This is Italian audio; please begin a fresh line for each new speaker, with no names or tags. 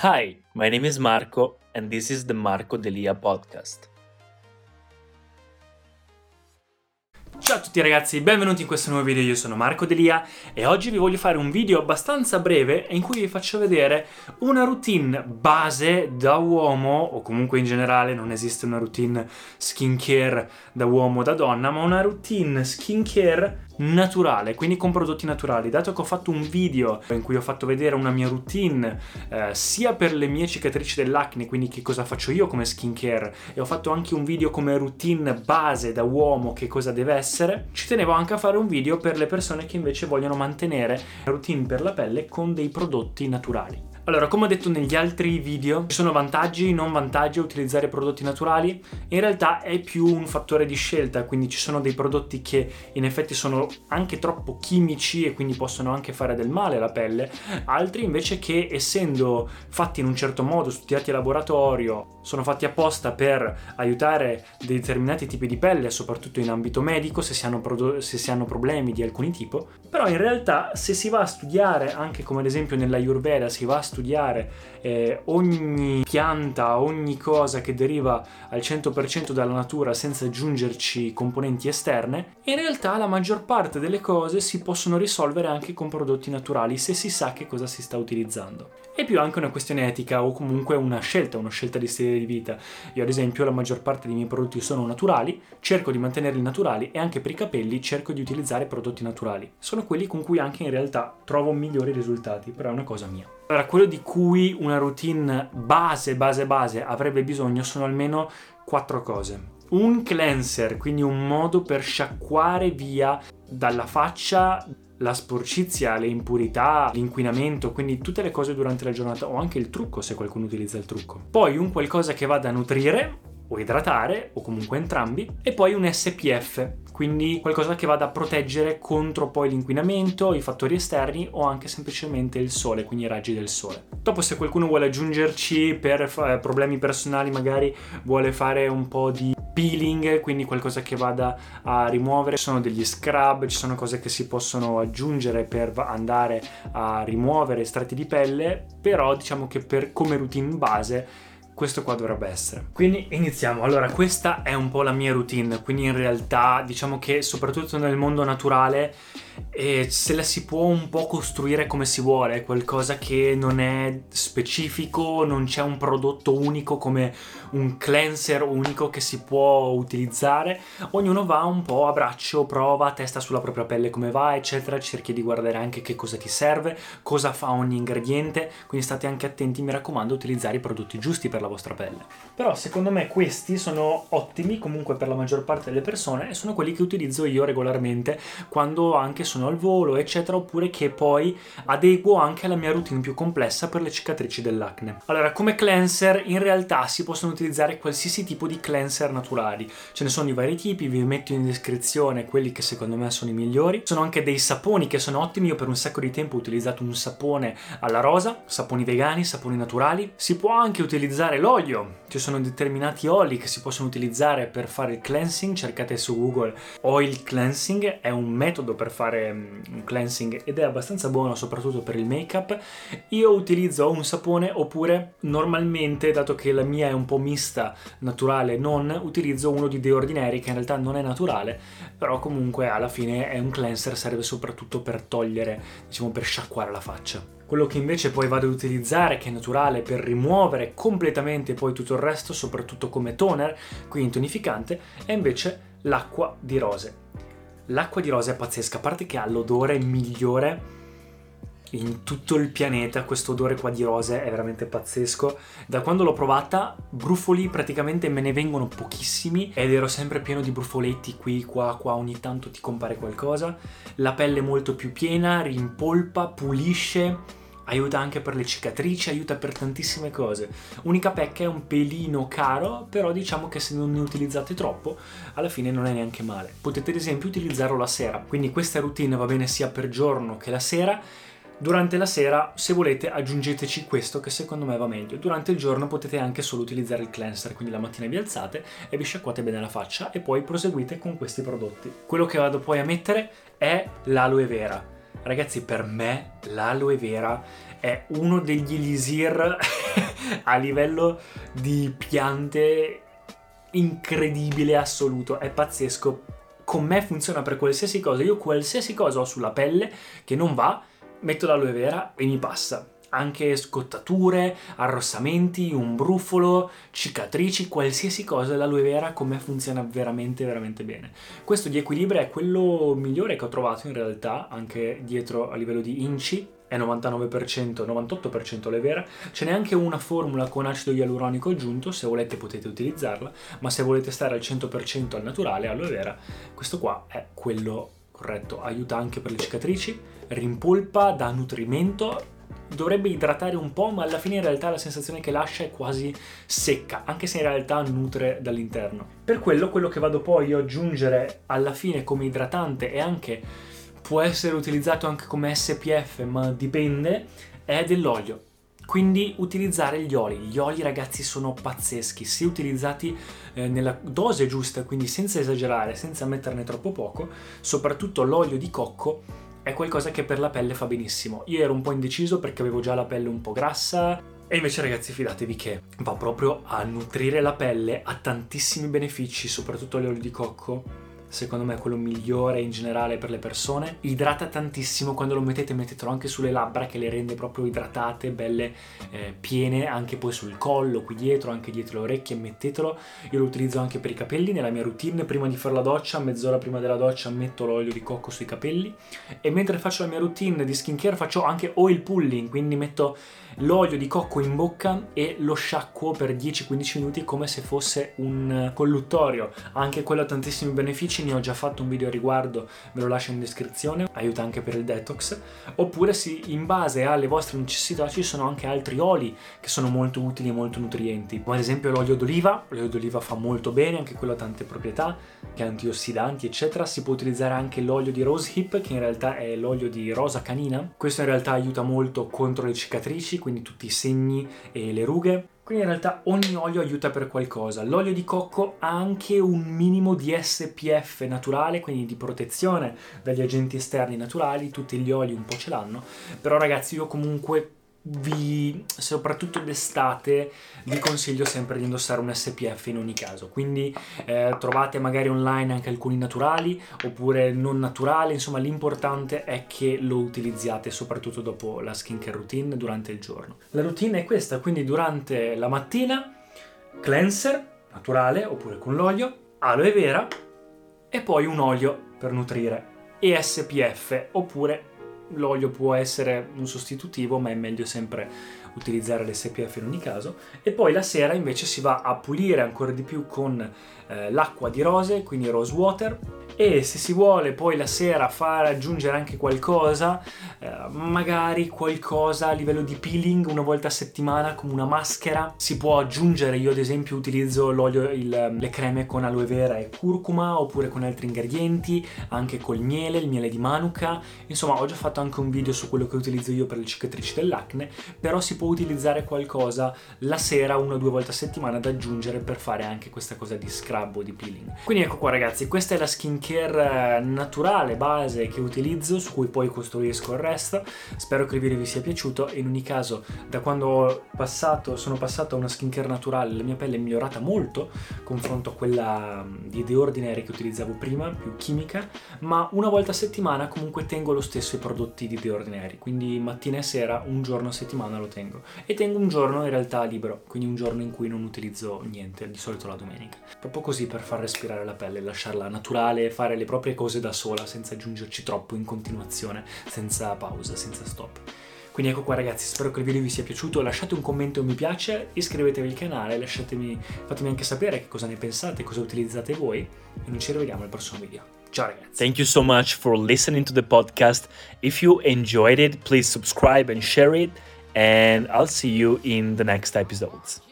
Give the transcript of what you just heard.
Hi, my name is Marco, and this is the Marco Delia podcast. Ciao a tutti ragazzi, benvenuti in questo nuovo video, io sono Marco Delia e oggi vi voglio fare un video abbastanza breve in cui vi faccio vedere una routine base da uomo o comunque in generale non esiste una routine skincare da uomo o da donna, ma una routine skincare naturale, quindi con prodotti naturali. Dato che ho fatto un video in cui ho fatto vedere una mia routine eh, sia per le mie cicatrici dell'acne, quindi che cosa faccio io come skincare, e ho fatto anche un video come routine base da uomo che cosa deve essere, ci tenevo anche a fare un video per le persone che invece vogliono mantenere routine per la pelle con dei prodotti naturali. Allora, come ho detto negli altri video, ci sono vantaggi, non vantaggi a utilizzare prodotti naturali. In realtà è più un fattore di scelta, quindi ci sono dei prodotti che in effetti sono anche troppo chimici e quindi possono anche fare del male alla pelle, altri invece che essendo fatti in un certo modo, studiati a laboratorio, sono fatti apposta per aiutare determinati tipi di pelle, soprattutto in ambito medico, se si hanno, prodo- se si hanno problemi di alcuni tipo. Però in realtà se si va a studiare, anche come ad esempio nella Ayurveda, si va a studiare eh, ogni pianta, ogni cosa che deriva al 100% dalla natura senza aggiungerci componenti esterne, in realtà la maggior parte delle cose si possono risolvere anche con prodotti naturali se si sa che cosa si sta utilizzando. È più anche una questione etica o comunque una scelta, una scelta di stile di vita. Io ad esempio la maggior parte dei miei prodotti sono naturali, cerco di mantenerli naturali e anche per i capelli cerco di utilizzare prodotti naturali. Sono quelli con cui anche in realtà trovo migliori risultati, però è una cosa mia. Allora, quello di cui una routine base, base, base avrebbe bisogno sono almeno quattro cose. Un cleanser, quindi un modo per sciacquare via dalla faccia la sporcizia, le impurità, l'inquinamento, quindi tutte le cose durante la giornata o anche il trucco se qualcuno utilizza il trucco. Poi un qualcosa che vada a nutrire o idratare o comunque entrambi e poi un SPF quindi qualcosa che vada a proteggere contro poi l'inquinamento, i fattori esterni o anche semplicemente il sole, quindi i raggi del sole. Dopo se qualcuno vuole aggiungerci per problemi personali, magari vuole fare un po' di peeling, quindi qualcosa che vada a rimuovere, ci sono degli scrub, ci sono cose che si possono aggiungere per andare a rimuovere strati di pelle, però diciamo che per come routine base questo qua dovrebbe essere. Quindi iniziamo. Allora, questa è un po' la mia routine, quindi in realtà diciamo che soprattutto nel mondo naturale e se la si può un po' costruire come si vuole, è qualcosa che non è specifico, non c'è un prodotto unico come un cleanser unico che si può utilizzare, ognuno va un po' a braccio, prova, testa sulla propria pelle come va, eccetera, cerchi di guardare anche che cosa ti serve, cosa fa ogni ingrediente, quindi state anche attenti, mi raccomando, a utilizzare i prodotti giusti per la vostra pelle. Però secondo me questi sono ottimi comunque per la maggior parte delle persone e sono quelli che utilizzo io regolarmente quando anche che sono al volo, eccetera, oppure che poi adeguo anche alla mia routine più complessa per le cicatrici dell'acne. Allora, come cleanser in realtà si possono utilizzare qualsiasi tipo di cleanser naturali. Ce ne sono di vari tipi, vi metto in descrizione quelli che secondo me sono i migliori. Sono anche dei saponi che sono ottimi, io per un sacco di tempo ho utilizzato un sapone alla rosa, saponi vegani, saponi naturali. Si può anche utilizzare l'olio, ci sono determinati oli che si possono utilizzare per fare il cleansing, cercate su Google oil cleansing, è un metodo per fare fare mm, un cleansing ed è abbastanza buono soprattutto per il make up. Io utilizzo un sapone oppure normalmente, dato che la mia è un po' mista, naturale, non utilizzo uno di The Ordinary che in realtà non è naturale, però comunque alla fine è un cleanser, serve soprattutto per togliere, diciamo per sciacquare la faccia. Quello che invece poi vado ad utilizzare, che è naturale, per rimuovere completamente poi tutto il resto, soprattutto come toner, quindi tonificante, è invece l'acqua di rose. L'acqua di rosa è pazzesca, a parte che ha l'odore migliore in tutto il pianeta, questo odore qua di rose è veramente pazzesco. Da quando l'ho provata, brufoli praticamente me ne vengono pochissimi ed ero sempre pieno di brufoletti qui, qua, qua, ogni tanto ti compare qualcosa. La pelle molto più piena, rimpolpa, pulisce aiuta anche per le cicatrici, aiuta per tantissime cose. Unica pecca è un pelino caro, però diciamo che se non ne utilizzate troppo, alla fine non è neanche male. Potete ad esempio utilizzarlo la sera, quindi questa routine va bene sia per giorno che la sera. Durante la sera, se volete, aggiungeteci questo che secondo me va meglio. Durante il giorno potete anche solo utilizzare il cleanser, quindi la mattina vi alzate e vi sciacquate bene la faccia e poi proseguite con questi prodotti. Quello che vado poi a mettere è l'aloe vera Ragazzi, per me l'aloe vera è uno degli elisir a livello di piante incredibile assoluto, è pazzesco. Con me funziona per qualsiasi cosa, io qualsiasi cosa ho sulla pelle che non va, metto l'aloe vera e mi passa anche scottature, arrossamenti, un brufolo, cicatrici, qualsiasi cosa l'aloe vera con me funziona veramente veramente bene. Questo di equilibrio è quello migliore che ho trovato in realtà, anche dietro a livello di inci, è 99%, 98% aloe vera. Ce n'è anche una formula con acido ialuronico aggiunto, se volete potete utilizzarla, ma se volete stare al 100% al naturale, aloe vera, questo qua è quello corretto. Aiuta anche per le cicatrici, rimpolpa, dà nutrimento dovrebbe idratare un po', ma alla fine in realtà la sensazione che lascia è quasi secca, anche se in realtà nutre dall'interno. Per quello, quello che vado poi a aggiungere alla fine come idratante e anche può essere utilizzato anche come SPF, ma dipende, è dell'olio. Quindi utilizzare gli oli. Gli oli ragazzi sono pazzeschi, se utilizzati eh, nella dose giusta, quindi senza esagerare, senza metterne troppo poco, soprattutto l'olio di cocco è qualcosa che per la pelle fa benissimo. Io ero un po' indeciso perché avevo già la pelle un po' grassa e invece ragazzi fidatevi che va proprio a nutrire la pelle, ha tantissimi benefici, soprattutto l'olio di cocco secondo me è quello migliore in generale per le persone. Idrata tantissimo, quando lo mettete mettetelo anche sulle labbra che le rende proprio idratate, belle eh, piene, anche poi sul collo, qui dietro, anche dietro le orecchie, mettetelo. Io lo utilizzo anche per i capelli, nella mia routine, prima di fare la doccia, mezz'ora prima della doccia metto l'olio di cocco sui capelli e mentre faccio la mia routine di skincare faccio anche oil pulling, quindi metto l'olio di cocco in bocca e lo sciacquo per 10-15 minuti come se fosse un colluttorio. Anche quello ha tantissimi benefici, ne ho già fatto un video a riguardo, ve lo lascio in descrizione, aiuta anche per il detox. Oppure sì, in base alle vostre necessità ci sono anche altri oli che sono molto utili e molto nutrienti. Come ad esempio l'olio d'oliva, l'olio d'oliva fa molto bene, anche quello ha tante proprietà, che antiossidanti eccetera. Si può utilizzare anche l'olio di rosehip, che in realtà è l'olio di rosa canina. Questo in realtà aiuta molto contro le cicatrici, quindi tutti i segni e le rughe. Quindi in realtà ogni olio aiuta per qualcosa. L'olio di cocco ha anche un minimo di SPF naturale, quindi di protezione dagli agenti esterni naturali, tutti gli oli un po' ce l'hanno, però ragazzi io comunque vi, soprattutto d'estate, vi consiglio sempre di indossare un SPF in ogni caso. Quindi eh, trovate magari online anche alcuni naturali oppure non naturali. Insomma, l'importante è che lo utilizziate soprattutto dopo la skincare routine durante il giorno. La routine è questa, quindi durante la mattina cleanser naturale oppure con l'olio, aloe vera e poi un olio per nutrire e SPF oppure l'olio può essere un sostitutivo, ma è meglio sempre utilizzare l'SPF in ogni caso. E poi la sera invece si va a pulire ancora di più con eh, l'acqua di rose, quindi rose water, e se si vuole poi la sera far aggiungere anche qualcosa, eh, magari qualcosa a livello di peeling una volta a settimana come una maschera, si può aggiungere, io ad esempio utilizzo l'olio, il, le creme con aloe vera e curcuma oppure con altri ingredienti, anche col miele, il miele di manuka, insomma ho già fatto anche un video su quello che utilizzo io per le cicatrici dell'acne, però si può utilizzare qualcosa la sera una o due volte a settimana da aggiungere per fare anche questa cosa di scrub o di peeling. Quindi ecco qua ragazzi, questa è la skin skincare naturale base che utilizzo, su cui poi costruisco il resto. Spero che il video vi sia piaciuto. In ogni caso, da quando passato, sono passato a una skincare naturale, la mia pelle è migliorata molto confronto a quella di The Ordinary che utilizzavo prima, più chimica. Ma una volta a settimana comunque tengo lo stesso i prodotti di The Ordinary. Quindi mattina e sera, un giorno a settimana lo tengo. E tengo un giorno in realtà libero, quindi un giorno in cui non utilizzo niente, di solito la domenica. Proprio così per far respirare la pelle, lasciarla naturale, fare le proprie cose da sola senza aggiungerci troppo in continuazione, senza pausa, senza stop. Quindi ecco qua ragazzi, spero che il video vi sia piaciuto, lasciate un commento e un mi piace, iscrivetevi al canale, fatemi anche sapere che cosa ne pensate, cosa utilizzate voi e noi ci rivediamo al prossimo video. Ciao ragazzi.
Thank you so much for listening to the podcast. If you enjoyed it, please subscribe and share it and I'll see you in the next episodes.